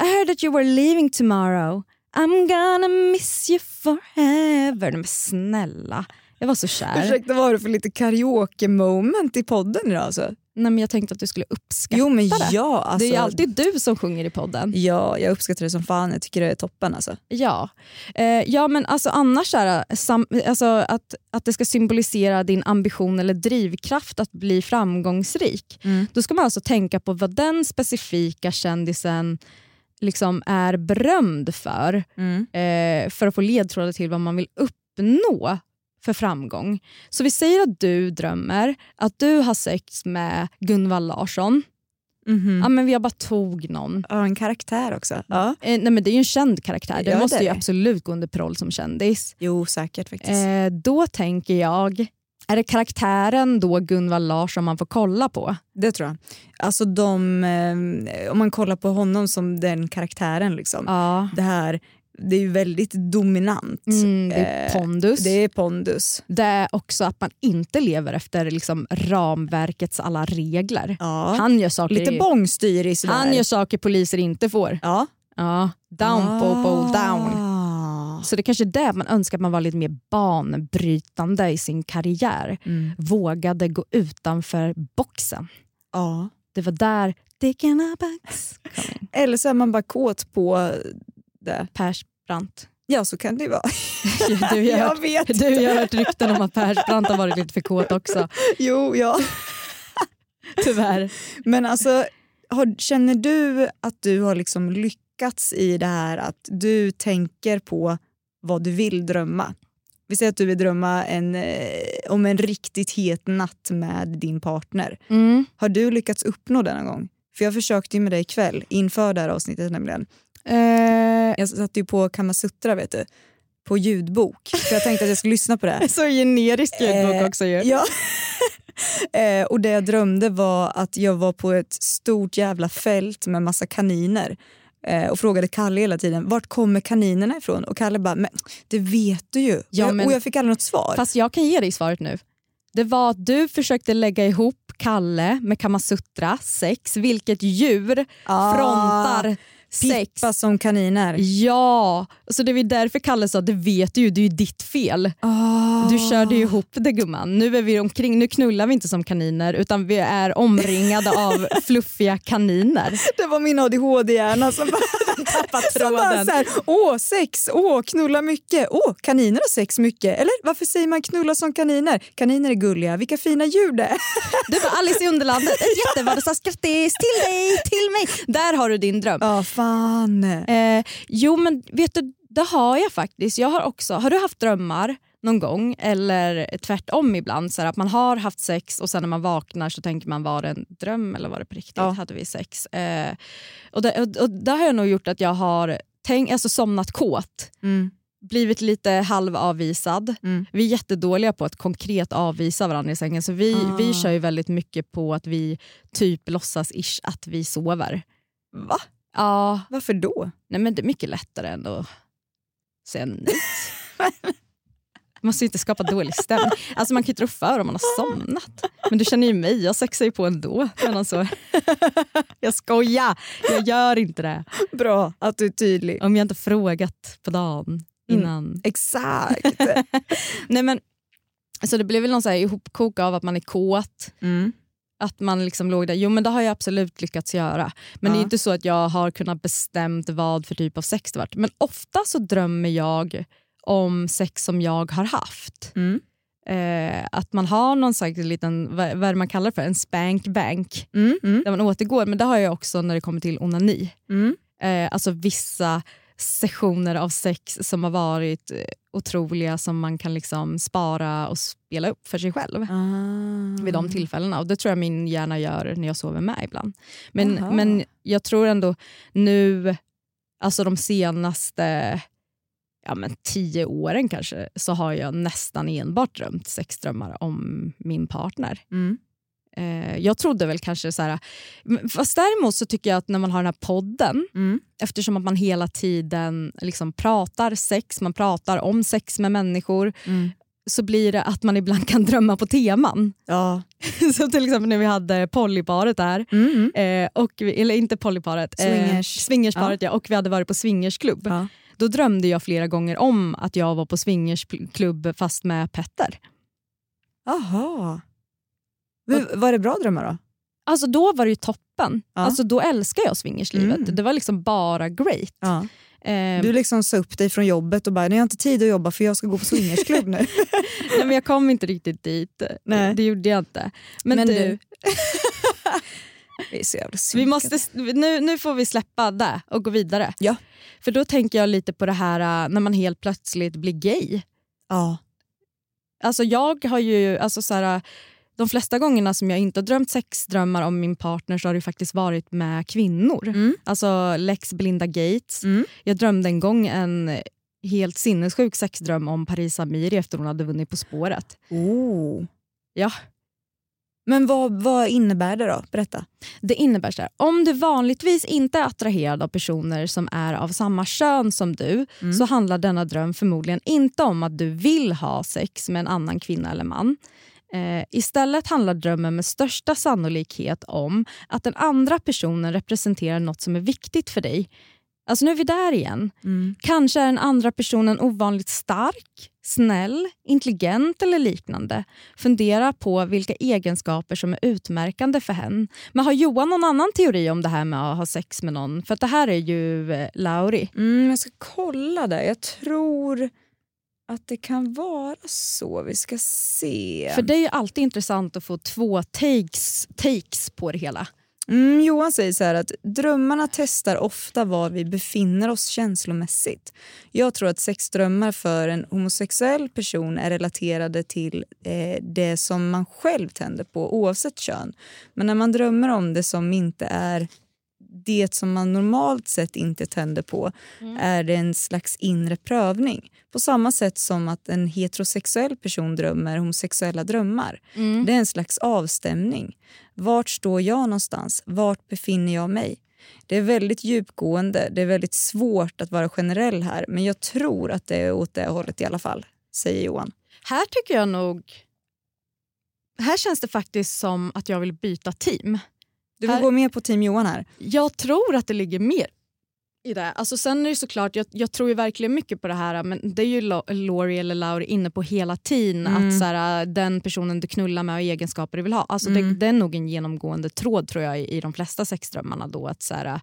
I heard that you were leaving tomorrow. I'm gonna miss you forever. Men snälla, jag var så kär. Ursäkta, vad har du för lite karaoke-moment i podden idag? Alltså? Nej, men jag tänkte att du skulle uppskatta Jo men det. ja, alltså, det är ju alltid du som sjunger i podden. Ja, jag uppskattar det som fan. Jag tycker det är toppen alltså. Ja, eh, ja men alltså annars är det, sam, alltså att, att det ska symbolisera din ambition eller drivkraft att bli framgångsrik. Mm. Då ska man alltså tänka på vad den specifika kändisen liksom är berömd för. Mm. Eh, för att få ledtrådar till vad man vill uppnå för framgång. Så vi säger att du drömmer att du har sex med Gunvald Larsson. Mhm. Ja, men vi har bara tog någon. Ja, en karaktär också. Ja. Eh, nej, men det är ju en känd karaktär. Den det måste är ju det. absolut gå under paroll som kändis. Jo, säkert faktiskt. Eh, då tänker jag, är det karaktären då Gunvald Larsson man får kolla på? Det tror jag. Alltså de, eh, om man kollar på honom som den karaktären, liksom. Ja. det här det är ju väldigt dominant. Mm, det är Eh, pondus. Det är pondus. Det är också att man inte lever efter liksom ramverkets alla regler. Ja. Han gör saker, Lite bångstyrig sådär. han gör saker poliser inte får. Ja. Ja, down popo down. Så det kanske är det man önskar att man var lite mer banbrytande i sin karriär. Mm. Vågade gå utanför boxen. Ja. Det var där Dick in a box. Eller så är man bara kåt på det. Persbrandt. Ja, så kan det ju vara. Du jag hört, vet. du har hört rykten om att Persbrandt har varit lite för kåt också. Jo, ja. Tyvärr. Men alltså, har, känner du att du har liksom lyckats i det här att du tänker på vad du vill drömma? Vi säger att du vill drömma en, eh, om en riktigt het natt med din partner. Mm. Har du lyckats uppnå det någon gång? För jag försökte ju med dig ikväll inför det här avsnittet nämligen. Eh, Jag satte ju på Kamasutra vet du, på ljudbok. För jag tänkte att jag skulle lyssna på det. så generisk ljudbok Eh, också ju. Ja. eh, och det jag drömde var att jag var på ett stort jävla fält med massa kaniner. Eh, och frågade Kalle hela tiden, vart kommer kaninerna ifrån? Och Kalle bara, men det vet du ju. Ja, men- och jag fick aldrig något svar. Fast jag kan ge dig svaret nu. Det var att du försökte lägga ihop Kalle med Kamasutra, sex, vilket djur Ah, frontar sex. Pippa som kaniner. Ja, så det var därför Kalle sa det vet du ju, det är ju ditt fel. Ah. Du körde ju ihop det gumman. Nu är vi omkring, nu knullar vi inte som kaniner utan vi är omringade av fluffiga kaniner. Det var min ADHD-hjärna som bara, Tappat tråden. så här, åh sex, åh knulla mycket, åh kaniner har sex mycket. Eller varför säger man knulla som kaniner? Kaniner är gulliga, vilka fina djur det är. Du var Alice i Underlandet, ett jättevardag sa grattis till dig, till mig. Där har du din dröm. Ja fan. Eh, jo men vet du, det har jag faktiskt. Jag har också, har du haft drömmar någon gång eller tvärtom ibland så här, att man har haft sex och sen när man vaknar så tänker man var det en dröm eller var det på riktigt? Ja. Hade vi sex? Eh, och, det, och, och det har jag nog gjort att jag har tänk, alltså somnat kåt. Mm. Blivit lite halvavvisad. Mm. Vi är jättedåliga på att konkret avvisa varandra i sängen så vi, Ah. vi kör ju väldigt mycket på att vi typ låtsas ish att vi sover. Va? Ja, Varför då? nej men det är mycket lättare än att säga nej. Man måste ju inte skapa dålig stämning. Alltså man kan ju rå för om man har somnat. Men du känner ju mig, jag sexar ju på ändå. Men jag skojar, jag gör inte det. Bra att du är tydlig. Om jag inte frågat på dagen innan. Mm, exakt. Nej, men, alltså det blev väl någon så här ihopkok av att man är kåt. Mm. Att man liksom låg där. Jo men det har jag absolut lyckats göra. Men Ja. det är inte så att jag har kunnat bestämt vad för typ av sex det varit. Men ofta så drömmer jag om sex som jag har haft. Mm. Eh, att man har någon slags liten, vad, vad man kallar det för, en spank bank. Mm, mm, Där man återgår. Men det har jag också när det kommer till onani. mm. Eh, alltså vissa sessioner av sex som har varit eh, otroliga som man kan liksom spara och spela upp för sig själv Ah. vid de tillfällena. Och Det tror jag min hjärna gör när jag sover med ibland. Men, men jag tror ändå nu, alltså de senaste ja, men tio åren kanske, så har jag nästan enbart drömt sexdrömmar om min partner. Mm. Eh, jag trodde väl kanske så här, fast däremot så tycker jag att när man har den här podden, Mm. eftersom att man hela tiden liksom pratar sex, man pratar om sex med människor, Mm. så blir det att man ibland kan drömma på teman. Ja. så till exempel när vi hade polyparet där, Mm. eh, och eller inte polyparet, eh, swingersparet ja. och vi hade varit på swingersklubb. Ja. Då drömde jag flera gånger om att jag var på swingersklubb fast med Petter. Aha. Var det bra drömmar då? Alltså då var det ju toppen. Ja. Alltså då älskar jag swingerslivet. Mm. Det var liksom bara great. Ja. Eh, Du liksom sa upp dig från jobbet och bara, nej jag har inte tid att jobba för jag ska gå på swingersklubb nu. nej, men jag kom inte riktigt dit. Nej. Det gjorde jag inte. Men, Men du, vi synkade. måste, nu, nu får vi släppa det och gå vidare. Ja. För då tänker jag lite på det här äh, när man helt plötsligt blir gay. Ja. Alltså jag har ju, alltså så här, de flesta gångerna som jag inte har drömt sexdrömmar om min partner så har det faktiskt varit med kvinnor. Mm. Alltså Lex Belinda Gates. Mm. Jag drömde en gång en helt sinnessjuk sexdröm om Paris Amiri efter hon hade vunnit På spåret. Oh. Ja. Men vad, vad innebär det då? Berätta. Det innebär så här, om du vanligtvis inte är attraherad av personer som är av samma kön som du Mm. så handlar denna dröm förmodligen inte om att du vill ha sex med en annan kvinna eller man. Eh, istället handlar drömmen med största sannolikhet om att den andra personen representerar något som är viktigt för dig. Alltså nu är vi där igen. Mm. Kanske är den andra personen ovanligt stark, snäll, intelligent eller liknande. Fundera på vilka egenskaper som är utmärkande för hen. Men har Johan någon annan teori om det här med att ha sex med någon? För det här är ju eh, Lauri. Mm, jag ska kolla där. Jag tror att det kan vara så. Vi ska se. För det är ju alltid intressant att få två takes, takes på det hela. Mm, Johan säger så här att drömmarna testar ofta var vi befinner oss känslomässigt. Jag tror att sexdrömmar för en homosexuell person är relaterade till eh, det som man själv tänder på oavsett kön. Men när man drömmer om det som inte är det som man normalt sett inte tänder på är det en slags inre prövning. På samma sätt som att en heterosexuell person drömmer homosexuella drömmar. Det är en slags avstämning. Vart står jag någonstans? Vart befinner jag mig? Det är väldigt djupgående, det är väldigt svårt att vara generell här men jag tror att det är åt det hållet i alla fall, säger Johan. Här tycker jag nog... Här känns det faktiskt som att jag vill byta team. Du vill Här- gå med på team Johan här? Jag tror att det ligger mer i det. Alltså sen är det såklart, jag, jag tror ju verkligen mycket på det här men det är ju Laurie eller Lauri inne på hela tiden. Mm. Att så här, den personen du knullar med och egenskaper du vill ha. Alltså det, Mm. det är nog en genomgående tråd tror jag i, i de flesta sexdrömmarna. Då, att så här,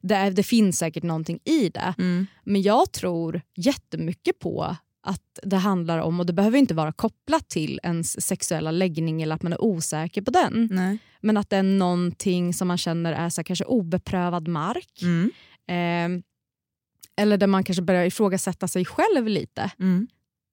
det, det finns säkert någonting i det. Mm. Men jag tror jättemycket på att det handlar om, och det behöver inte vara kopplat till ens sexuella läggning eller att man är osäker på den. Nej. Men att det är någonting som man känner är så kanske obeprövad mark. Mm. Eh, eller där man kanske börjar ifrågasätta sig själv lite. Mm.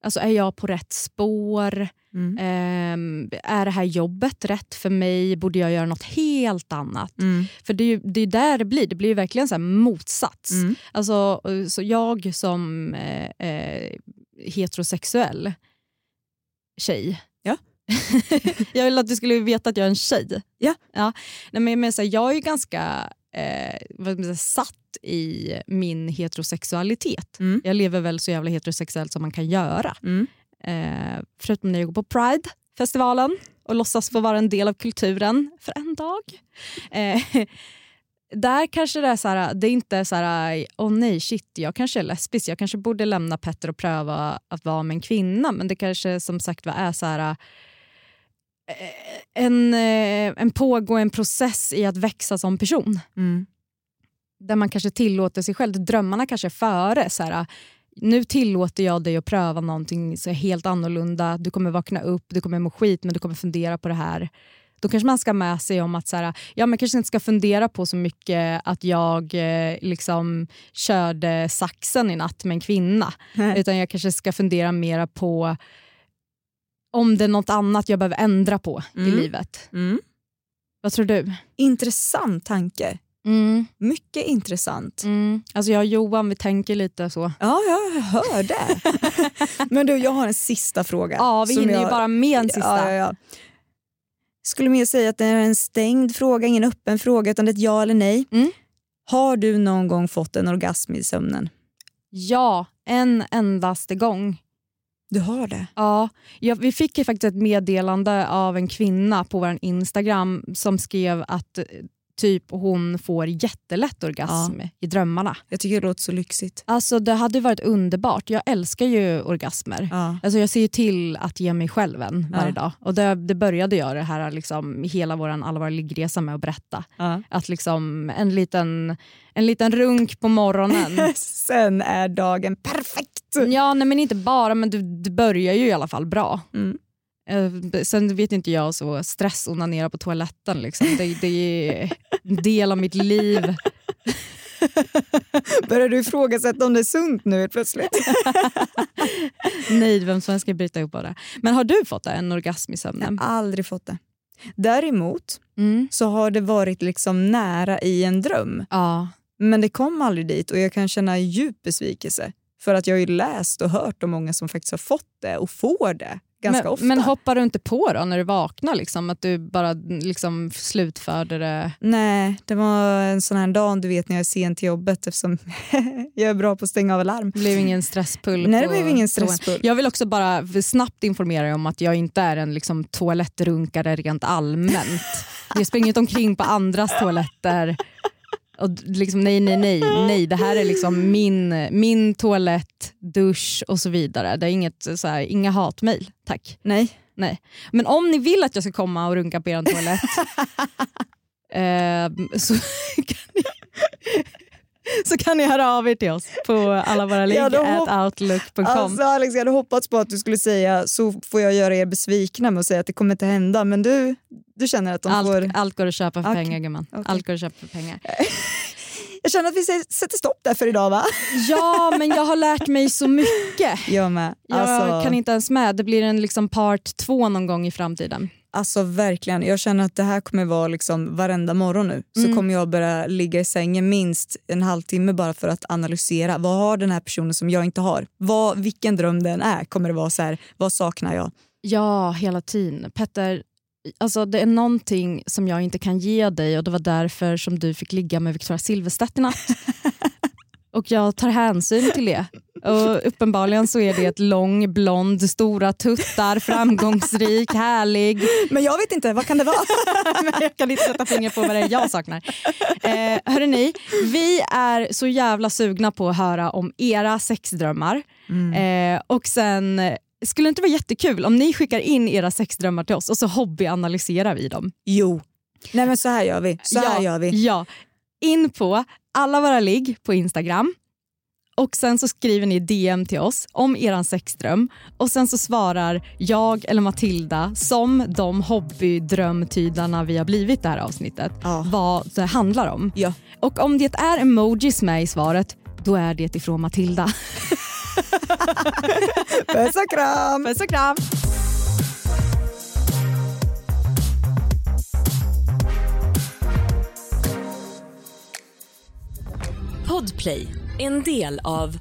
Alltså är jag på rätt spår? Mm. Eh, är det här jobbet rätt för mig? Borde jag göra något helt annat? Mm. För det är ju det är där det blir. Det blir ju verkligen så här motsats. Mm. Alltså, eh, så jag som eh, eh, heterosexuell tjej. Ja. jag vill att du skulle veta att jag är en tjej. Ja. ja. Nej, men, men, så här, jag är ganska eh, vad man säga, satt i min heterosexualitet. Mm. Jag lever väl så jävla heterosexuellt som man kan göra. Mm. Eh, förutom när jag går på Pride-festivalen och låtsas få vara en del av kulturen för en dag. Eh, där kanske det är så här, det är inte så här, åh nej shit, jag kanske är lesbisk, jag kanske borde lämna Petter och pröva att vara med en kvinna. Men det kanske som sagt var är så här, en, eh, en pågående process i att växa som person. Mm. Där man kanske tillåter sig själv, drömmarna kanske är före. Så här, nu tillåter jag dig att pröva någonting så helt annorlunda. Du kommer vakna upp, du kommer må skit men du kommer fundera på det här. Då kanske man ska med sig om att så här, ja, man kanske inte ska fundera på så mycket att jag eh, liksom körde saxen i natt med en kvinna. Nej. Utan jag kanske ska fundera mera på om det är något annat jag behöver ändra på i Mm. livet. Mm. Vad tror du? Intressant tanke. Mm. Mycket intressant. Mm. Alltså jag och Johan vi tänker lite så. Ja, jag hör det. Men du, jag har en sista fråga. Ja, vi hinner ju jag- bara med en sista. Ja, ja, ja. Skulle mer säga att det är en stängd fråga, ingen öppen fråga utan det är ett ja eller nej. Mm. Har du någon gång fått en orgasm i sömnen? Ja, en endaste gång. Du har det? Ja, ja, vi fick ju faktiskt ett meddelande av en kvinna på vår Instagram som skrev att typ hon får jättelätt orgasm i drömmarna. Jag tycker det låter så lyxigt. Alltså Det hade varit underbart. Jag älskar ju orgasmer. Ja. Alltså jag ser ju till att ge mig själv en varje Ja. dag. Och det, det började jag det här liksom, hela vår alla våra liggresa med att berätta. Ja. Att liksom en liten, en liten runk på morgonen. Sen är dagen perfekt. ja, nej, men inte bara, men du, du börjar ju i alla fall bra. Mm. Eh, Sen vet inte jag så stressonanera på toaletten. Liksom. Det, det är en del av mitt liv. Börjar du ifrågasätta om det är sunt nu helt plötsligt? Nej, vem som ska bryta ihop av det. Men har du fått en orgasm i sömnen? Jag har aldrig fått det. Däremot Mm. så har det varit liksom nära i en dröm. Ja. Men det kom aldrig dit och jag kan känna djup besvikelse. För att jag har ju läst och hört om många som faktiskt har fått det och får det ganska men, ofta. men hoppar du inte på då när du vaknar? Liksom, att du bara liksom slutförde det? Nej, det var en sån här dag du vet när jag är sen till jobbet eftersom jag är bra på att stänga av alarm. Det blev ingen stresspull? Nej, det blev ingen stresspull. Jag vill också bara snabbt informera dig om att jag inte är en liksom, toalettrunkare rent allmänt. Jag springer inte omkring på andras toaletter. Och liksom, nej, nej, nej, nej. Det här är liksom min, min toalett, dusch och så vidare. Det är inget, så här, inga hatmejl, tack. Nej. Nej. Men om ni vill att jag ska komma och runka på er toalett eh, så, kan ni, så kan ni höra av er till oss på alla våra ligg Ja, då hopp- at outlook.com. Alltså Alex, jag hade hoppats på att du skulle säga så får jag göra er besvikna med att säga att det kommer inte hända. Men du, du känner att de allt, får... allt går att köpa för Okej. pengar gumman. Okej. Allt går att köpa för pengar. Jag känner att vi sä- sätter stopp där för idag va? Ja men jag har lärt mig så mycket. Jag med. Jag Alltså, kan inte ens med. Det blir en liksom part två någon gång i framtiden. Alltså verkligen, jag känner att det här kommer vara liksom varenda morgon nu. Så Mm. kommer jag börja ligga i sängen minst en halvtimme bara för att analysera. Vad har den här personen som jag inte har? Vad, vilken dröm den är kommer det vara så här, vad saknar jag? Ja, hela tiden. Petter, alltså det är någonting som jag inte kan ge dig och det var därför som du fick ligga med Victoria Silvstedt i natt. och jag tar hänsyn till det. Och uppenbarligen så är det ett lång, blond, stora tuttar, framgångsrik, härlig. Men jag vet inte, vad kan det vara? Jag kan inte sätta fingret på vad det är jag saknar. Eh, hörrni, vi är så jävla sugna på att höra om era sexdrömmar. Eh, och sen skulle det inte vara jättekul om ni skickar in era sexdrömmar till oss och så hobbyanalyserar vi dem? Jo. Nej men så här gör vi. Så här ja, gör vi. Ja. In på alla våra ligg på Instagram och sen så skriver ni DM till oss om eran sexdröm och sen så svarar jag eller Matilda som de hobbydrömtydarna vi har blivit det här avsnittet Ja. vad det handlar om. Ja. Och om det är emojis med i svaret då är det ifrån Matilda. Puss och kram! Puss och kram! Podplay, en del av